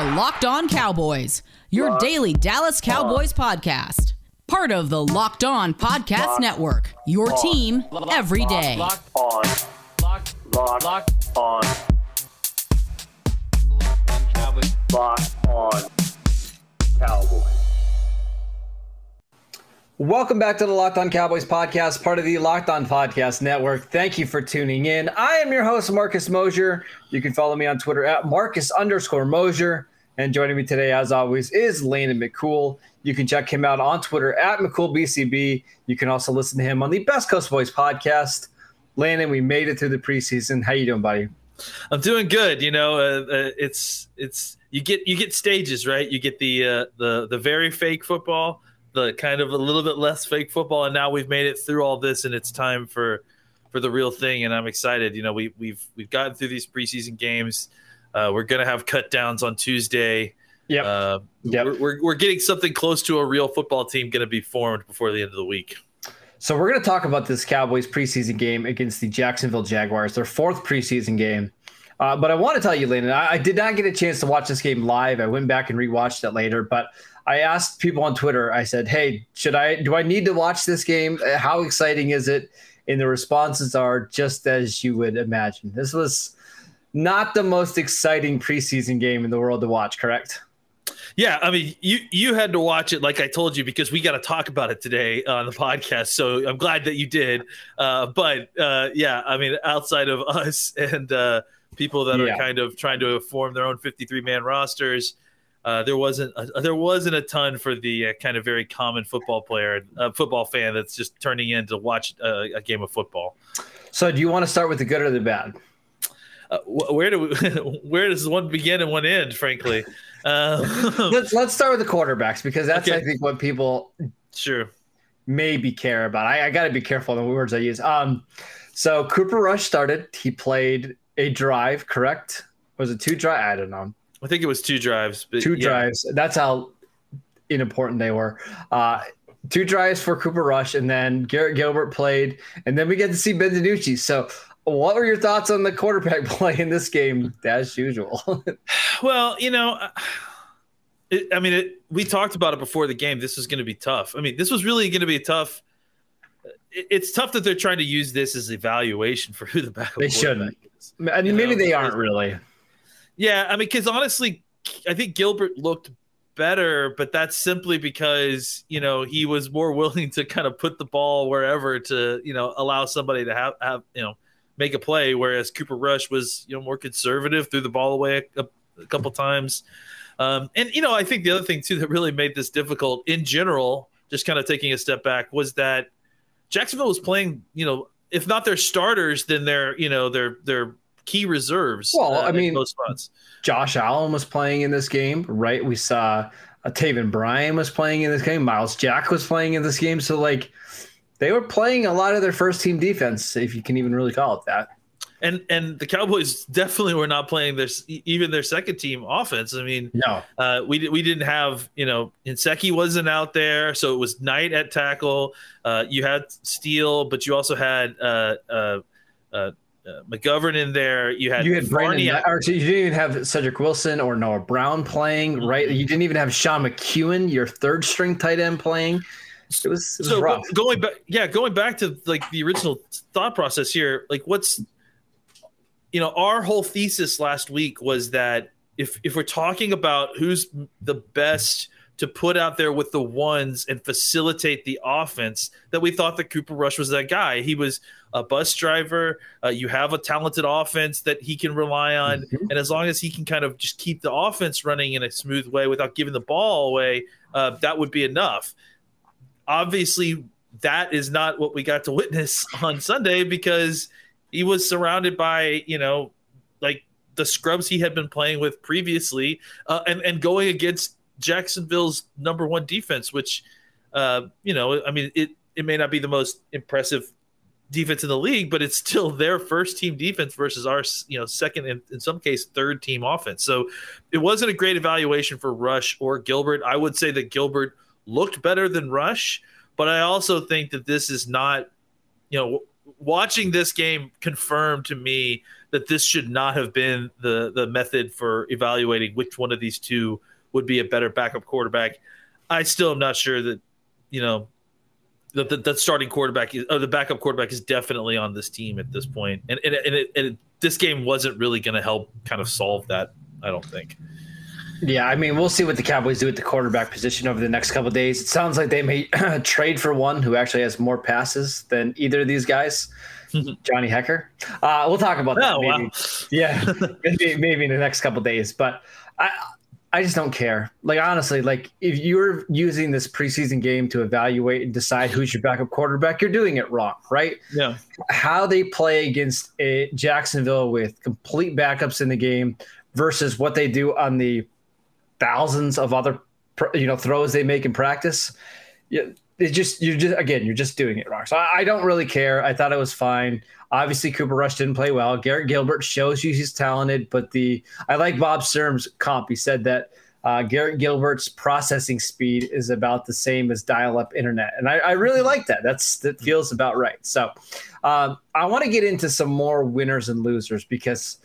are Locked On Cowboys, your daily Dallas Cowboys podcast. Part of the Locked On Podcast Locked Network, your On. team every day. Locked, on, locked, locked, locked on, on Cowboys. locked on Cowboys. Welcome back to the Locked On Cowboys podcast, part of the Locked On Podcast Network. Thank you for tuning in. I am your host, Marcus Mosher. You can follow me on Twitter at Marcus underscore Mosher. And joining me today, as always, is Landon McCool. You can check him out on Twitter at McCoolBCB. You can also listen to him on the Best Coast Boys podcast. Landon, we made it through the preseason. How you doing, buddy? I'm doing good. You know, uh, uh, it's it's you get you get stages, right? You get the uh, the the very fake football, the kind of a little bit less fake football, and now we've made it through all this, and it's time for for the real thing. And I'm excited. You know, we we've we've gotten through these preseason games. Uh, we're gonna have cut downs on Tuesday. Yeah, Uh, Yep. we're, we're we're getting something close to a real football team going to be formed before the end of the week. So we're going to talk about this Cowboys preseason game against the Jacksonville Jaguars, their fourth preseason game. Uh, but I want to tell you, Landon, I, I did not get a chance to watch this game live. I went back and rewatched it later, but I asked people on Twitter. I said, "Hey, should I? Do I need to watch this game? How exciting is it?" And the responses are just as you would imagine. This was not the most exciting preseason game in the world to watch. Correct? Yeah, I mean, you you had to watch it like I told you because we got to talk about it today on the podcast. So I'm glad that you did. Uh, but uh, yeah, I mean, outside of us and uh, people that Yeah. are kind of trying to form their own 53 man rosters, uh, there wasn't a, there wasn't a ton for the uh, kind of very common football player, uh, football fan that's just turning in to watch uh, a game of football. So, do you want to start with the good or the bad? Uh, where do we, where does one begin and one end? Frankly, uh, let's let's start with the quarterbacks because that's Okay. I think what people sure. maybe care about. I, I got to be careful the words I use. Um, so Cooper Rush started. He played a drive, correct? Was it two drive? I don't know. I think it was two drives. Two yeah. drives. That's how unimportant they were. Uh, two drives for Cooper Rush, and then Garrett Gilbert played, and then we get to see Ben DiNucci. So, what were your thoughts on the quarterback play in this game, as usual? Well, you know, uh, it, I mean, it, we talked about it before the game. This was going to be tough. I mean, this was really going to be tough. It, it's tough that they're trying to use this as evaluation for who the backup. They shouldn't. is. I mean, maybe know, they aren't really. Yeah, I mean, because honestly, I think Gilbert looked better, but that's simply because you know he was more willing to kind of put the ball wherever to you know allow somebody to have have you know make a play, whereas Cooper Rush was you know more conservative, threw the ball away a, a couple times, um, and you know I think the other thing too that really made this difficult in general, just kind of taking a step back, was that Jacksonville was playing you know if not their starters, then their you know their their key reserves. Well, uh, I mean, those spots. Josh Allen was playing in this game, right? We saw uh, Taven Bryan was playing in this game. Myles Jack was playing in this game. So, like, they were playing a lot of their first team defense, if you can even really call it that. and and the Cowboys definitely were not playing their even their second team offense. I mean, No. uh, we we didn't have you know Nsekhe wasn't out there, so it was Knight at tackle. Uh, you had Steele, but you also had uh, uh, uh, uh, McGovern in there. You had You had Brandon, Varney. or you didn't even have Cedric Wilson or Noah Brown playing, right? You didn't even have Sean McKeon, your third string tight end, playing. It was, it was so rough. going back, yeah, going back to like the original thought process here, like what's you know our whole thesis last week was that if if we're talking about who's the best to put out there with the ones and facilitate the offense, that we thought that Cooper Rush was that guy. He was a bus driver. Uh, you have a talented offense that he can rely on, Mhm. and as long as he can kind of just keep the offense running in a smooth way without giving the ball away, uh, that would be enough obviously that is not what we got to witness on Sunday because he was surrounded by you know like the scrubs he had been playing with previously uh, and and going against Jacksonville's number one defense which uh, you know I mean it it may not be the most impressive defense in the league but it's still their first team defense versus our you know second and in some case third team offense. So it wasn't a great evaluation for Rush or Gilbert. I would say that Gilbert looked better than Rush, but I also think that this is not, you know, watching this game confirmed to me that this should not have been the the method for evaluating which one of these two would be a better backup quarterback. I still am not sure that you know that the, the, starting quarterback is, or the backup quarterback is definitely on this team at this point, and and, and, it, and it, this game wasn't really going to help kind of solve that. I don't think. Yeah, I mean, we'll see what the Cowboys do at the quarterback position over the next couple days. It sounds like they may trade for one who actually has more passes than either of these guys. Johnny Hekker. Uh, we'll talk about that. Oh, maybe. Wow. Yeah, maybe, maybe in the next couple days. But I, I just don't care. Like honestly, like if you're using this preseason game to evaluate and decide who's your backup quarterback, you're doing it wrong, right? Yeah. How they play against a Jacksonville with complete backups in the game versus what they do on the thousands of other you know throws they make in practice. Yeah, it's just you're just again you're just doing it wrong. So I, I, don't really care. I thought it was fine. Obviously, Cooper Rush didn't play well. Garrett Gilbert shows you he's talented, but the I like Bob Sturm's comp. He said that uh, Garrett Gilbert's processing speed is about the same as dial-up internet, and I, I really like that. That's that feels about right. So um, I want to get into some more winners and losers because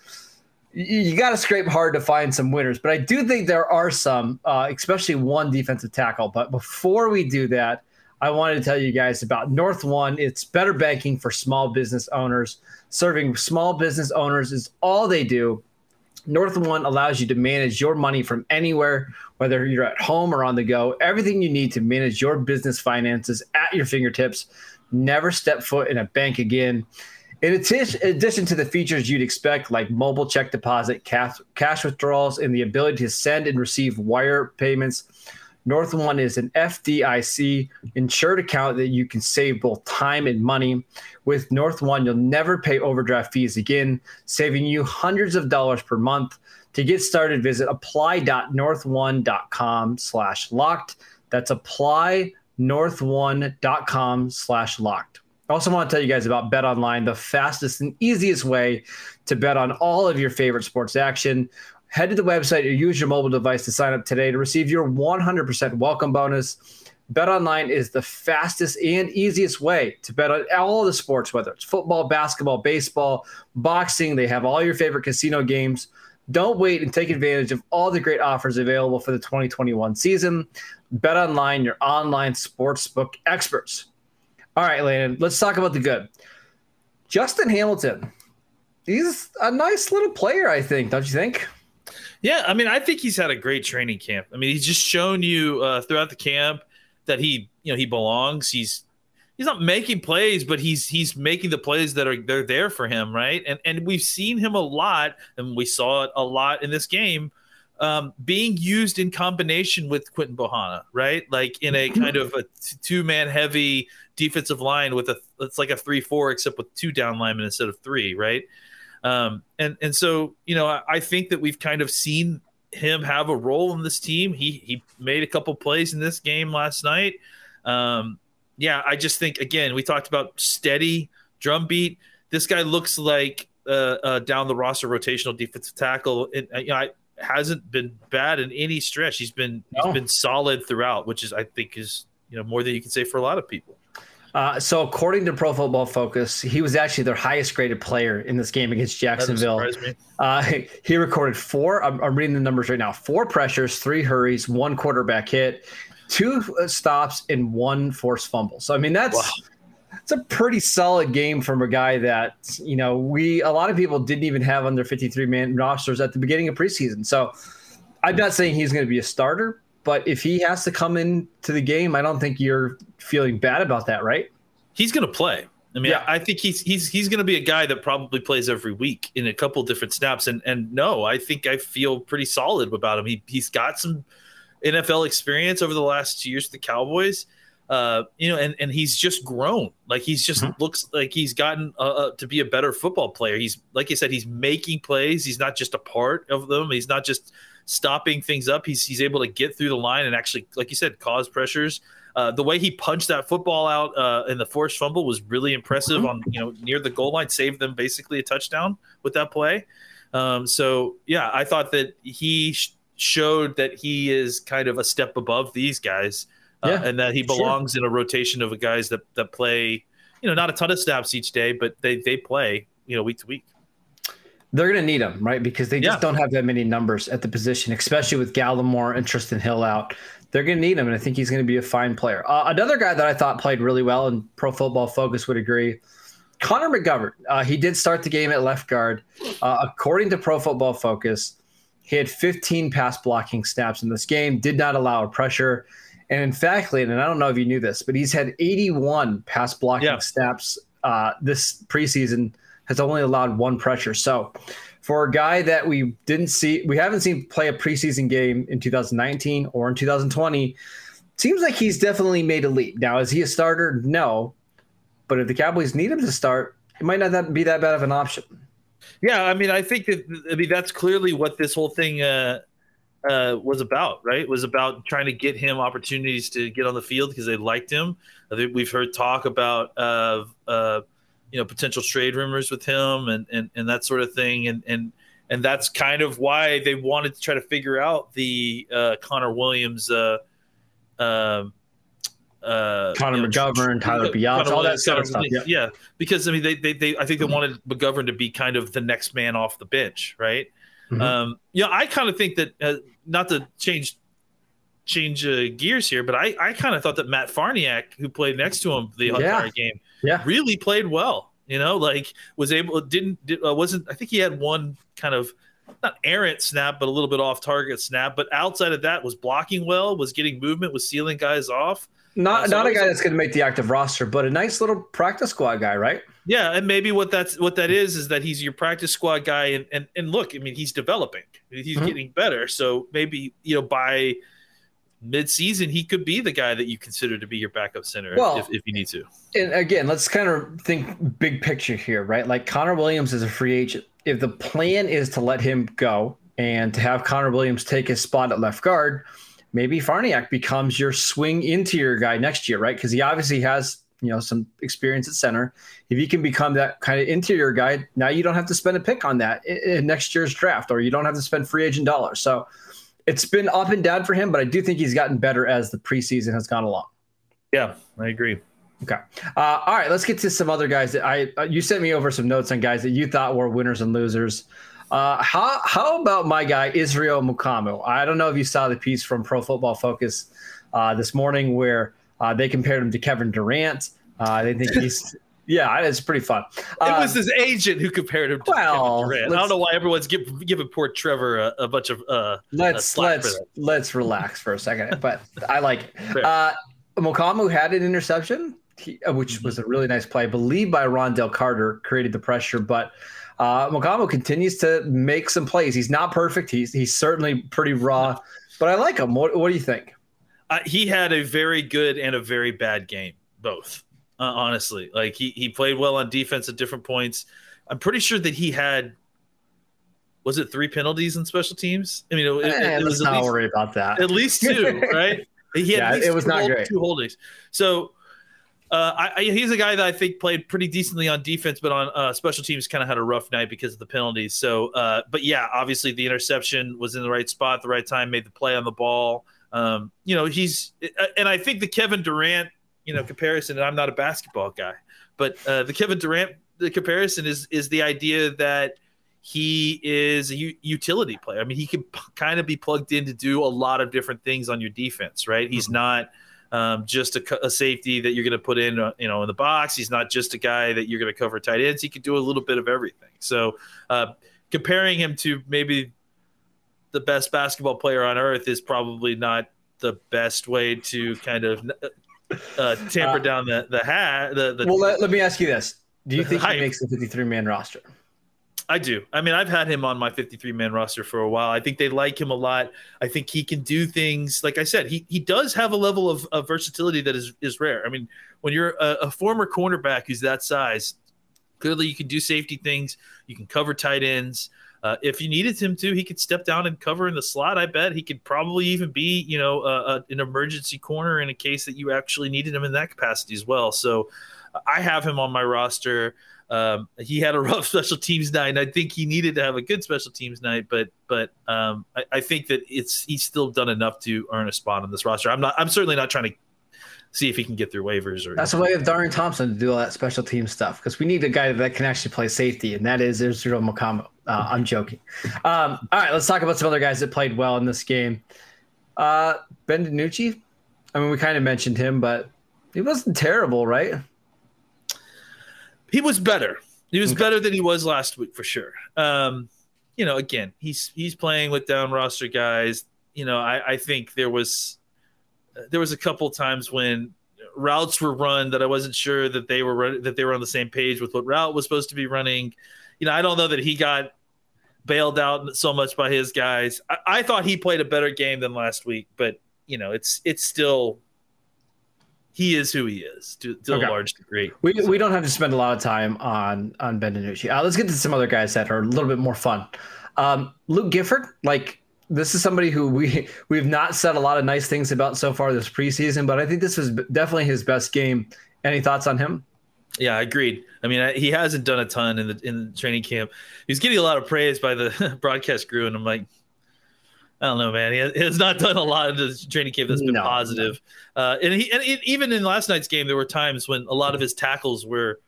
you got to scrape hard to find some winners, but I do think there are some, uh, especially one defensive tackle. But before we do that, I wanted to tell you guys about North One. It's better banking for small business owners. Serving small business owners is all they do. North One allows you to manage your money from anywhere, whether you're at home or on the go. Everything you need to manage your business finances at your fingertips. Never step foot in a bank again. In addition to the features you'd expect, like mobile check deposit, cash, cash withdrawals, and the ability to send and receive wire payments, North One is an FDIC insured account that you can save both time and money. With North One, you'll never pay overdraft fees again, saving you hundreds of dollars per month. To get started, visit apply.northone.com slash locked. That's applynorthone.com slash locked. I also want to tell you guys about Bet Online, the fastest and easiest way to bet on all of your favorite sports action. Head to the website or use your mobile device to sign up today to receive your 100% welcome bonus. Bet Online is the fastest and easiest way to bet on all the sports, whether it's football, basketball, baseball, boxing. They have all your favorite casino games. Don't wait and take advantage of all the great offers available for the 2021 season. Bet Online, your online sportsbook experts. All right, Landon, let's talk about the good. Justin Hamilton. He's a nice little player, I think, don't you think? Yeah, I mean, I think he's had a great training camp. I mean, he's just shown you uh, throughout the camp that he, you know, he belongs. He's he's not making plays, but he's he's making the plays that are they're there for him, right? And and we've seen him a lot, and we saw it a lot in this game, um, being used in combination with Quinton Bohanna, right? Like in a kind of a two man heavy defensive line with a it's like a three four except with two down linemen instead of three, right? Um, and and so you know I, I, think that we've kind of seen him have a role in this team. He he made a couple plays in this game last night. Um, yeah, I just think again we talked about steady drum beat. This guy looks like uh, uh, down the roster rotational defensive tackle. And uh, you know, I, hasn't been bad in any stretch. He's been no. he's been solid throughout, which is I think is you know more than you can say for a lot of people. Uh, so according to Pro Football Focus, he was actually their highest graded player in this game against Jacksonville. Uh, he recorded four. I'm, I'm, reading the numbers right now: four pressures, three hurries, one quarterback hit, two stops, and one forced fumble. So I mean that's. Wow. It's a pretty solid game from a guy that you know we a lot of people didn't even have under 53 man rosters at the beginning of preseason. So I'm not saying he's going to be a starter, but if he has to come into the game, I don't think you're feeling bad about that, right? He's going to play. I mean, yeah. I, think he's he's he's going to be a guy that probably plays every week in a couple different snaps. And and no, I think I feel pretty solid about him. He he's got some NFL experience over the last two years with the Cowboys. Uh, you know, and and he's just grown. Like he's just mm-hmm. looks like he's gotten uh, uh, to be a better football player. He's like you said, he's making plays. He's not just a part of them. He's not just stopping things up. He's he's able to get through the line and actually, like you said, cause pressures. Uh, the way he punched that football out uh, in the forced fumble was really impressive. Mm-hmm. On you know near the goal line, saved them basically a touchdown with that play. Um, so yeah, I thought that he sh- showed that he is kind of a step above these guys, yeah, and that he belongs sure. in a rotation of guys that that play you know, not a ton of snaps each day, but they they play, you know, week to week. They're going to need him, right? Because they just Yeah. don't have that many numbers at the position, especially with Gallimore and Trysten Hill out. They're going to need him, and I think he's going to be a fine player. Uh, another guy that I thought played really well, and Pro Football Focus would agree, Connor McGovern. Uh, he did start the game at left guard. Uh, according to Pro Football Focus, he had 15 pass blocking snaps in this game, did not allow a pressure. And in fact, Landon, I don't know if you knew this, but he's had 81 pass blocking Yeah. snaps uh, this preseason, has only allowed one pressure. So for a guy that we didn't see, we haven't seen play a preseason game in 2019 or in 2020, seems like he's definitely made a leap. Now, is he a starter? No. But if the Cowboys need him to start, it might not that be that bad of an option. Yeah, I mean, I think that I mean that's clearly what this whole thing uh, uh, was about, right? It was about trying to get him opportunities to get on the field because they liked him. I think we've heard talk about uh, uh, you know potential trade rumors with him and, and and that sort of thing, and and and that's kind of why they wanted to try to figure out the uh, Connor Williams. Uh, um uh, Connor you know, McGovern, Tyler Biadasz, all that sort of stuff. Yeah. yeah, because I mean, they, they, they, I think they wanted McGovern to be kind of the next man off the bench, right? Mhm. Um, yeah, I kind of think that uh, not to change change uh, gears here, but I, I kind of thought that Matt Farniok, who played next to him the Yeah. entire game, Yeah. really played well. You know, like was able didn't did, uh, wasn't I think he had one kind of not errant snap, but a little bit off target snap. But outside of that, was blocking well, was getting movement, was sealing guys off. Not Uh, so not a guy that's going to make the active roster, but a nice little practice squad guy, right? Yeah, and maybe what that's what that is is that he's your practice squad guy, and and, and look, I mean, he's developing, he's Mhm. getting better. So maybe you know by mid-season he could be the guy that you consider to be your backup center Well- if, if you need to. And again, let's kind of think big picture here, right? Like Connor Williams is a free agent. If the plan is to let him go and to have Connor Williams take his spot at left guard, maybe Farniok becomes your swing interior guy next year, right? Because he obviously has you know some experience at center. If he can become that kind of interior guy, now you don't have to spend a pick on that in, in next year's draft, or you don't have to spend free agent dollars. So it's been up and down for him, but I do think he's gotten better as the preseason has gone along. Yeah, I agree. Okay. Uh, all right. Let's get to some other guys that I uh, you sent me over some notes on guys that you thought were winners and losers. Uh, how how about my guy Israel Mukuamu? I don't know if you saw the piece from Pro Football Focus uh, this morning where uh, they compared him to Kevin Durant. Uh, they think he's yeah, it's pretty fun. It Um, was his agent who compared him to well, Kevin Durant. I don't know why everyone's give, giving poor Trevor a, a bunch of uh, let's let's let's relax for a second. But I like it. Uh, Mukuamu had an interception, he, uh, which was a really nice play. I believe by Ron'Dell Carter created the pressure, but uh, Mukuamu continues to make some plays. He's not perfect. He's he's certainly pretty raw, but I like him. What, what do you think? Uh, he had a very good and a very bad game, both. Uh, honestly, like he he played well on defense at different points. I'm pretty sure that he had was it three penalties in special teams? I mean, it, it- Eh, it was not least, worry about that. at least two, right? He had Yeah, it was not hold- great. Two holdings. So. Uh, I, I, he's a guy that I think played pretty decently on defense, but on uh, special teams kind of had a rough night because of the penalties. So, uh, but yeah, obviously the interception was in the right spot, at the right time, made the play on the ball. Um, you know, he's and I think the Kevin Durant, you know, comparison. And I'm not a basketball guy, but uh, the Kevin Durant the comparison is is the idea that he is a u- utility player. I mean, he can p- kind of be plugged in to do a lot of different things on your defense, right? He's not um, just a, a safety that you're going to put in, uh, you know, in the box. He's not just a guy that you're going to cover tight ends. He can do a little bit of everything. So, uh, comparing him to maybe the best basketball player on earth is probably not the best way to kind of uh, tamper Uh, down the the hat. The, the Well, let, let me ask you this: Do you think he makes the 53 man roster? I do. I mean, I've had him on my 53 man roster for a while. I think they like him a lot. I think he can do things. Like I said, he he does have a level of, of versatility that is is rare. I mean, when you're a, a former cornerback who's that size, clearly you can do safety things. You can cover tight ends. Uh, if you needed him to, he could step down and cover in the slot. I bet he could probably even be, you know, uh, an emergency corner in a case that you actually needed him in that capacity as well. So, I have him on my roster. Um, he had a rough special teams night. And I think he needed to have a good special teams night, but but um, I, I think that it's he's still done enough to earn a spot on this roster. I'm not. I'm certainly not trying to see if he can get through waivers or That's why way of Darian Thompson to do all that special team stuff because we need a guy that can actually play safety, and that is Israel Mukuamu. Uh, I'm joking. Um, all right, let's talk about some other guys that played well in this game. Uh, ben DiNucci. I mean, we kind of mentioned him, but he wasn't terrible, right? he was better. He was okay. better than he was last week for sure. Um, you know, again, he's he's playing with down roster guys. You know, I, I think there was there was a couple times when routes were run that I wasn't sure that they were run, that they were on the same page with what route was supposed to be running. You know, I don't know that he got bailed out so much by his guys. I, I thought he played a better game than last week, but you know, it's it's still he is who he is to, to okay. a large degree. We, so. we don't have to spend a lot of time on on Ben DiNucci. Uh, let's get to some other guys that are a little bit more fun. Um, Luke Gifford, like this is somebody who we we've not said a lot of nice things about so far this preseason, but I think this was definitely his best game. Any thoughts on him? Yeah, I agreed. I mean, he hasn't done a ton in the in the training camp. He's getting a lot of praise by the broadcast crew, and I'm like, I don't know, man. He has not done a lot of the training camp that's been no, positive. No. Uh, and he and it, even in last night's game, there were times when a lot of his tackles were,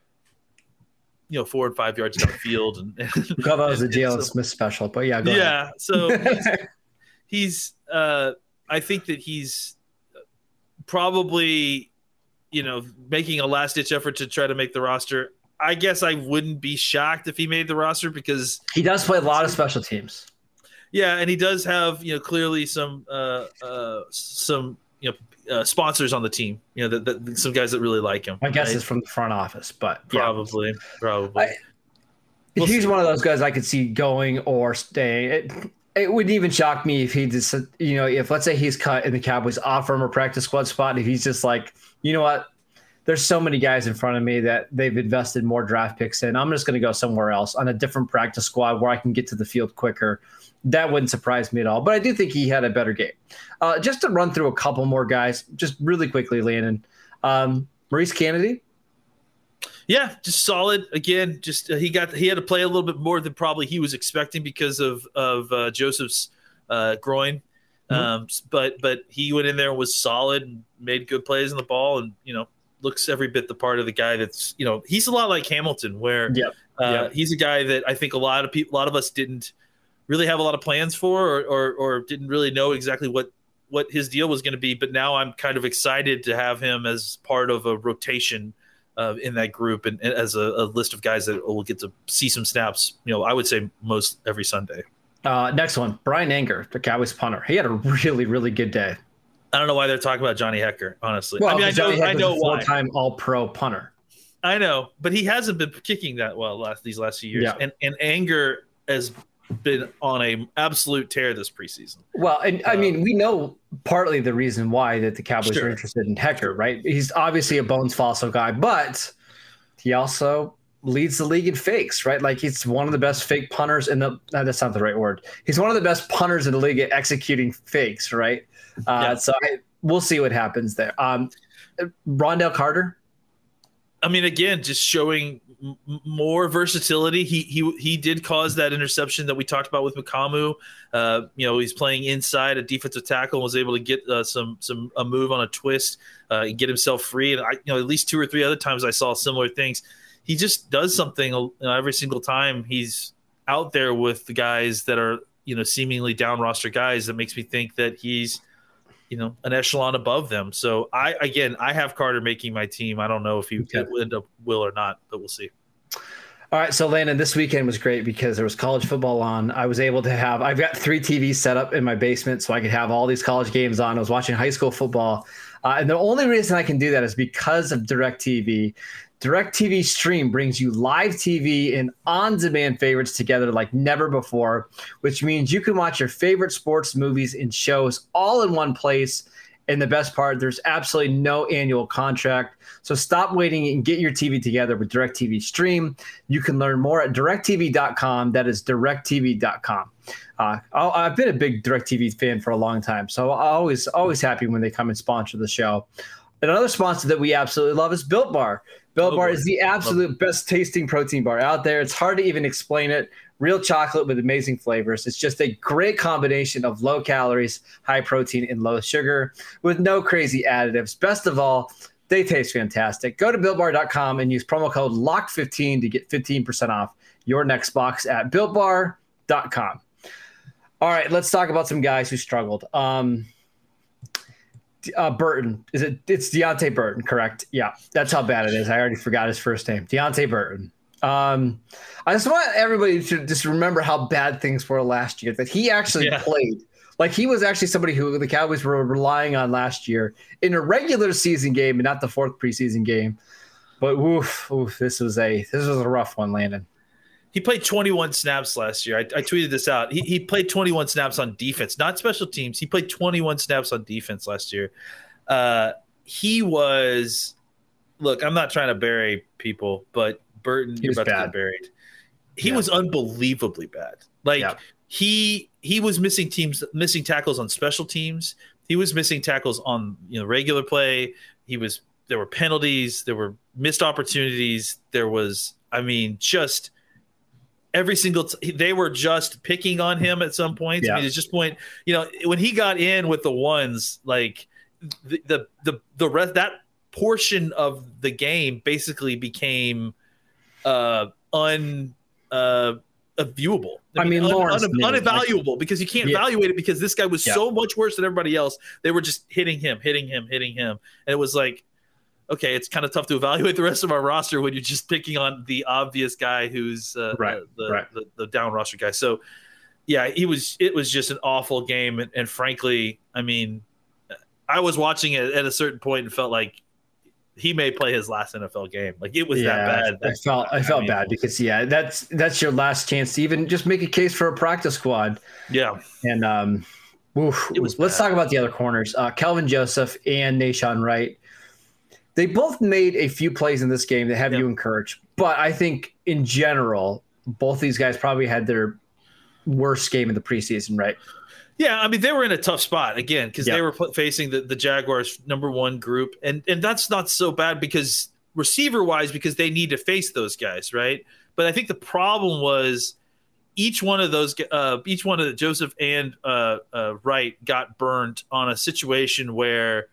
you know, four and five yards down the field. And, and that was a Jaylon so, Smith special, but yeah, yeah. Ahead. So he's, he's uh, I think that he's probably, you know, making a last ditch effort to try to make the roster. I guess I wouldn't be shocked if he made the roster because he does play a lot of special teams. Yeah, and he does have you know clearly some uh, uh, some you know uh, sponsors on the team. You know, that, that, some guys that really like him. I guess right? it's from the front office, but probably, yeah. probably. I, we'll he's see. one of those guys I could see going or staying. It, it wouldn't even shock me if he just, you know, if let's say he's cut and the Cowboys offer him a practice squad spot, if he's just like, you know what, there's so many guys in front of me that they've invested more draft picks in. I'm just going to go somewhere else on a different practice squad where I can get to the field quicker that wouldn't surprise me at all. But I do think he had a better game. Uh, just to run through a couple more guys, just really quickly, Landon. Um, Maurice Canady, Yeah, just solid. Again, just uh, he got he had to play a little bit more than probably he was expecting because of of uh, Joseph's uh, groin. Mm-hmm. Um, but but he went in there and was solid and made good plays in the ball, and you know looks every bit the part of the guy that's you know he's a lot like Hamilton, where yep. Uh, yep. he's a guy that I think a lot of people, a lot of us didn't really have a lot of plans for or, or, or didn't really know exactly what what his deal was going to be. But now I'm kind of excited to have him as part of a rotation uh, in that group and, and as a, a, list of guys that will get to see some snaps. You know, I would say most every Sunday. Uh, next one, Bryan Anger, the Cowboys punter. He had a really, really good day. I don't know why they're talking about Johnny Hekker, Honestly, well, I mean, I know, I know why. Four-time All-Pro punter. I know, but he hasn't been kicking that well last these last few years. Yeah. And and Anger has been on a absolute tear this preseason. Well, and I uh, mean, we know partly the reason why that the Cowboys sure. are interested in Hekker, right? He's obviously a Bones Fassel guy, but he also leads the league in fakes, right? Like he's one of the best fake punters in the. No, that's not the right word. He's one of the best punters in the league at executing fakes, right? Uh, yeah. So I, we'll see what happens there. Um, Ron'Dell Carter. I mean, again, just showing more versatility. He he he did cause that interception that we talked about with Mukuamu. Uh, you know, he's playing inside a defensive tackle and was able to get uh, some some a move on a twist uh, and get himself free. And I, you know, at least two or three other times I saw similar things. He just does something you know, every single time he's out there with the guys that are you know seemingly down roster guys that makes me think that he's you know an echelon above them. So I again I have Carter making my team. I don't know if he okay. will end up will or not, but we'll see. All right, so Landon, this weekend was great because there was college football on. I was able to have I've got three TVs set up in my basement, so I could have all these college games on. I was watching high school football, uh, and the only reason I can do that is because of DirecTV. DirecTV Stream brings you live TV and on demand favorites together like never before, which means you can watch your favorite sports, movies, and shows all in one place. And the best part, there's absolutely no annual contract. So stop waiting and get your TV together with DirecTV Stream. You can learn more at directv.com. That is directv.com. Uh, I've been a big DirecTV fan for a long time, so I'm always always happy when they come and sponsor the show. Another sponsor that we absolutely love is Built Bar. Built Oh, Bar boy. is the absolute best tasting protein bar out there. It's hard to even explain it. Real chocolate with amazing flavors. It's just a great combination of low calories, high protein, and low sugar with no crazy additives. Best of all, they taste fantastic. Go to builtbar.com and use promo code LOCK15 to get 15% off your next box at builtbar.com. All right, let's talk about some guys who struggled. Um, uh, Burton. Is it? It's Deontay Burton, correct? Yeah, that's how bad it is. I already forgot his first name. Deontay Burton. Um, I just want everybody to just remember how bad things were last year. That he actually Yeah. played. Like he was actually somebody who the Cowboys were relying on last year in a regular season game and not the fourth preseason game. But woof, oof, this was a this was a rough one, Landon. He played 21 snaps last year. I, I tweeted this out. He, he played 21 snaps on defense, not special teams. He played 21 snaps on defense last year. Uh, he was, look, I'm not trying to bury people, but Burton, He you're about to bad. get buried. He Yeah. was unbelievably bad. Like Yeah. he he was missing teams, missing tackles on special teams. He was missing tackles on you know regular play. He was there were penalties, there were missed opportunities. There was, I mean, just every single t- they were just picking on him at some points. I Yeah. mean, it's just point, you know, when he got in with the ones, like the the the, the rest that portion of the game basically became uh un uh viewable. I mean, Lawrence un, like- unevaluable because you can't Yeah. evaluate it because this guy was Yeah. so much worse than everybody else. They were just hitting him, hitting him, hitting him, and it was like, okay, it's kind of tough to evaluate the rest of our roster when you're just picking on the obvious guy who's uh, Right, the, right. the the down roster guy. So, yeah, he was. It was just an awful game, and, and frankly, I mean, I was watching it at a certain point and felt like he may play his last NFL game. Like it was that bad. I felt I felt mean, bad because yeah, that's that's your last chance to even just make a case for a practice squad. Yeah, And um, oof, It was let's bad. talk about the other corners. Uh, Kelvin Joseph and Nahshon Wright. They both made a few plays in this game that have Yeah. you encouraged, but I think in general, both these guys probably had their worst game in the preseason, right? Yeah, I mean they were in a tough spot again because Yeah. they were facing the, the Jaguars number one group, and and that's not so bad because receiver wise because they need to face those guys, right? But I think the problem was each one of those, uh, each one of the Joseph and uh, uh, Wright got burned on a situation where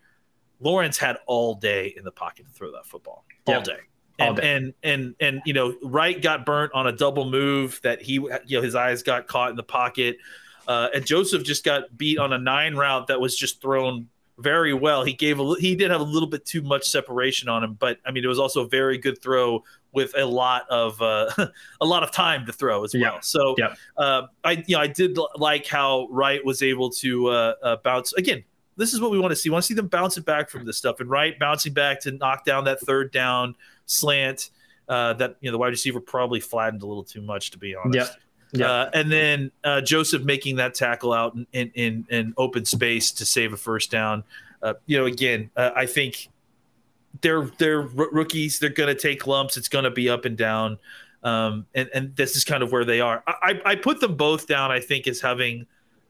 Lawrence had all day in the pocket to throw that football all Yeah. day. All And, day. and and and you know Wright got burnt on a double move that he you know his eyes got caught in the pocket uh, and Joseph just got beat on a nine route that was just thrown very well. He gave a he did have a little bit too much separation on him, but I mean it was also a very good throw with a lot of uh, a lot of time to throw as well. Yeah. So Yeah. uh, I you know I did like how Wright was able to uh, uh, bounce again. This is what we want to see. We want to see them bouncing back from this stuff, and right bouncing back to knock down that third down slant uh, that you know the wide receiver probably flattened a little too much to be honest. Yep. Yeah. Uh, and then uh, Joseph making that tackle out in, in, in, in open space to save a first down. Uh, you know, again, uh, I think they're they're r- rookies. They're going to take lumps. It's going to be up and down. Um, and and this is kind of where they are. I, I I put them both down. I think as having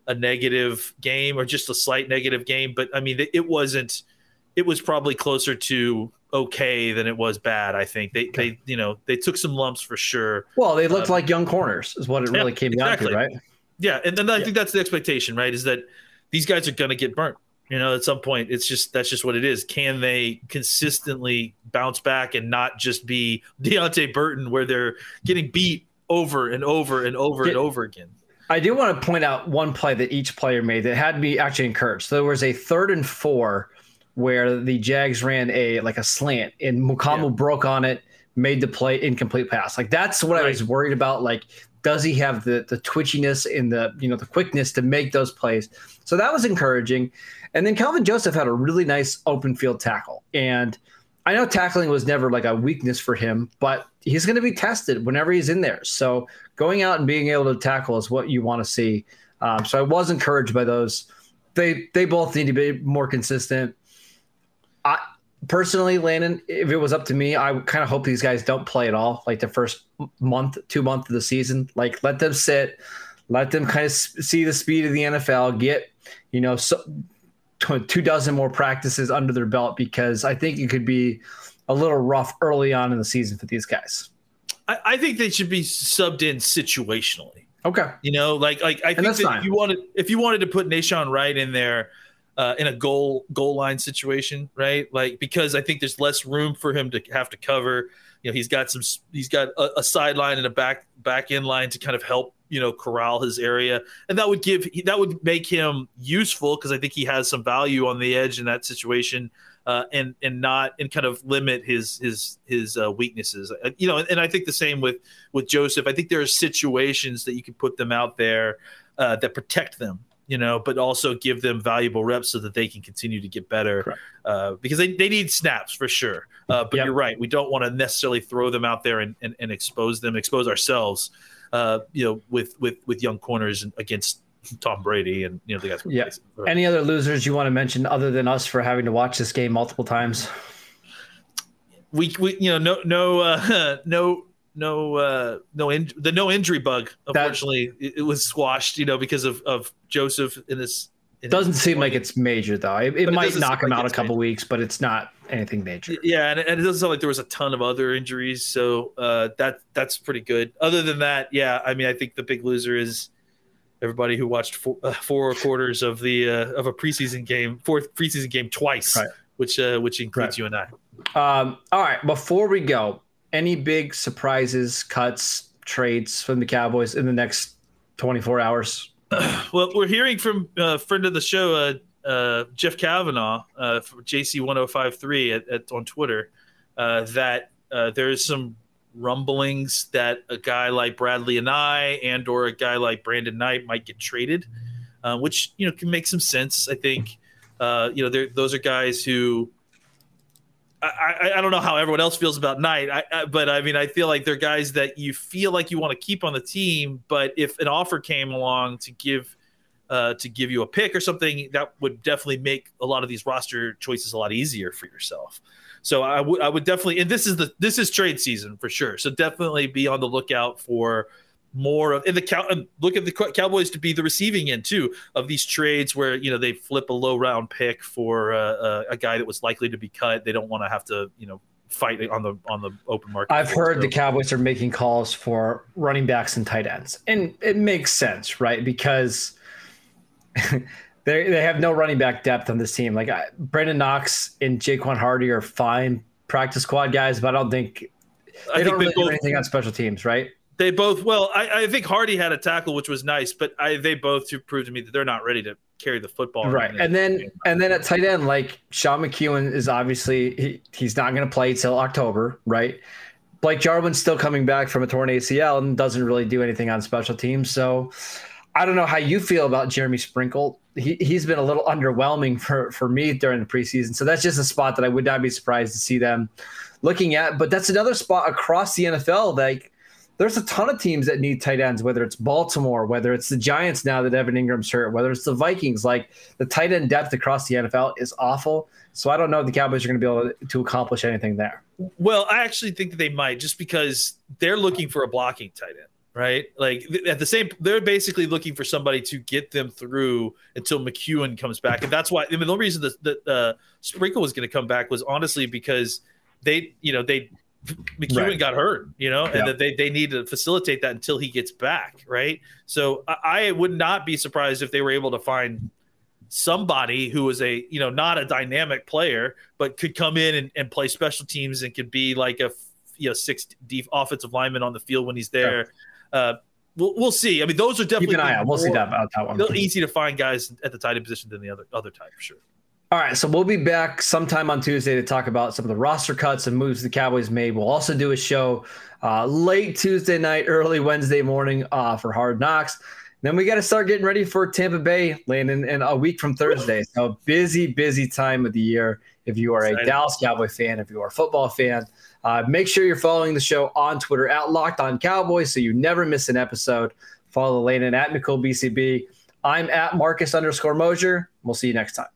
a negative game or just a slight negative game. But I mean, it, wasn't. It was probably closer to okay than it was bad. I think they they you know they took some lumps for sure. Well, they looked uh, like young corners, is what it yeah, really came exactly. down to, right? Yeah, and then I think that's the expectation, right? Is that these guys are going to get burnt. You know, at some point, it's just that's just what it is. Can they consistently bounce back and not just be Deontay Burton, where they're getting beat over and over and over and over again? I do want to point out one play that each player made that had me actually encouraged. So there was a third and four where the Jags ran a like a slant and Mukuamu Yeah. broke on it, made the play incomplete pass. Like that's what I was worried about. Like, does he have the the twitchiness and the you know the quickness to make those plays? So that was encouraging. And then Kelvin Joseph had a really nice open field tackle. And I know tackling was never like a weakness for him, but he's going to be tested whenever he's in there. So going out and being able to tackle is what you want to see. Um, so I was encouraged by those. They they both need to be more consistent. I personally, Landon, if it was up to me, I would kind of hope these guys don't play at all. Like the first month, two month of the season, like let them sit, let them kind of see the speed of the NFL, get you know so, two dozen more practices under their belt because I think it could be a little rough early on in the season for these guys. I, I think they should be subbed in situationally. Okay. You know, like like I think that fine. if you wanted if you wanted to put Nahshon Wright in there uh, in a goal goal line situation, right? Like because I think there's less room for him to have to cover. You know, he's got some he's got a, a sideline and a back back end line to kind of help you know corral his area, and that would give that would make him useful because I think he has some value on the edge in that situation. Uh, and and not and kind of limit his his his uh, weaknesses, Uh, you know. And, and I think the same with with Joseph. I think there are situations that you can put them out there uh, that protect them, you know, but also give them valuable reps so that they can continue to get better. Uh, because they, they need snaps for sure. Uh, but Yep. you're right. We don't want to necessarily throw them out there and, and, and expose them, expose ourselves, uh, you know, with, with, with young corners against Tom Brady and, you know, the guys. Yeah. Any other losers you want to mention other than us for having to watch this game multiple times? we, we, you know, no, no, uh, no, no, uh, no, in, the no injury bug, unfortunately, it, it was squashed, you know, because of, of Joseph in this. in Doesn't his- seem like it's major though. It, it might knock him like out a couple major. weeks, but it's not anything major. Yeah, and, and it doesn't sound like there was a ton of other injuries, so uh, that that's pretty good. Other than that, yeah, I mean, I think the big loser is everybody who watched four, uh, four quarters of the uh, of a preseason game, fourth preseason game twice, Right. which uh, which includes Right. you and I. Um, all right, before we go, any big surprises, cuts, trades from the Cowboys in the next 24 hours? Well, we're hearing from a friend of the show, uh, uh, Jeff Cavanaugh, uh, JC1053 at, at, on Twitter, uh, that uh, there's some rumblings that a guy like Bradlee Anae, and or a guy like Brandon Knight might get traded, uh, which you know can make some sense. I think uh, you know those are guys who. I, I, don't know how everyone else feels about Knight, I, I, but I mean, I feel like they're guys that you feel like you want to keep on the team. But if an offer came along to give uh, to give you a pick or something, that would definitely make a lot of these roster choices a lot easier for yourself. So I would I would definitely, and this is the this is trade season for sure. So definitely be on the lookout for more of in the cow and look at the Cowboys to be the receiving end too of these trades where you know they flip a low round pick for uh, uh, a guy that was likely to be cut. They don't want to have to you know fight on the on the open market. I've heard So- the Cowboys are making calls for running backs and tight ends, and it makes sense, right? Because they they have no running back depth on this team. Like I, Brenden Knox and Jaquan Hardy are fine practice squad guys, but I don't think they think don't they really do both- anything on special teams, right? They both well, I, I think Hardy had a tackle which was nice, but I they both to prove to me that they're not ready to carry the football. Right. And then and then at tight end, like Sean McKeon is obviously he, he's not going to play till October, right? Blake Jarwin's still coming back from a torn ACL and doesn't really do anything on special teams. So I don't know how you feel about Jeremy Sprinkle. He he's been a little underwhelming for for me during the preseason. So that's just a spot that I would not be surprised to see them looking at. But that's another spot across the NFL. Like there's a ton of teams that need tight ends, whether it's Baltimore, whether it's the Giants now that Evan Engram's hurt, whether it's the Vikings. Like the tight end depth across the NFL is awful. So I don't know if the Cowboys are going to be able to accomplish anything there. Well, I actually think that they might just because they're looking for a blocking tight end, right? Like at the same, they're basically looking for somebody to get them through until McKeon comes back, and that's why. I mean, the only reason that that uh, Sprinkle was going to come back was honestly because they, you know, they McKeon Right. got hurt, you know, and Yeah. that they they need to facilitate that until he gets back, right? So I, I would not be surprised if they were able to find somebody who was a you know not a dynamic player but could come in and, and play special teams and could be like a you know six deep offensive lineman on the field when he's there uh we'll, we'll see i mean those are Keep definitely an eye out. We'll see that about that one. easy to find guys at the tight end position than the other other type for sure All right, so we'll be back sometime on Tuesday to talk about some of the roster cuts and moves the Cowboys made. We'll also do a show uh, late Tuesday night, early Wednesday morning uh, for Hard Knocks. Then we got to start getting ready for Tampa Bay, landing in a week from Thursday. So busy, busy time of the year. If you are a. Dallas Cowboy fan, if you are a football fan, uh, make sure you're following the show on Twitter at Locked On Cowboys so you never miss an episode. Follow Landon at McCool BCB. I'm at Marcus underscore Mosher. We'll see you next time.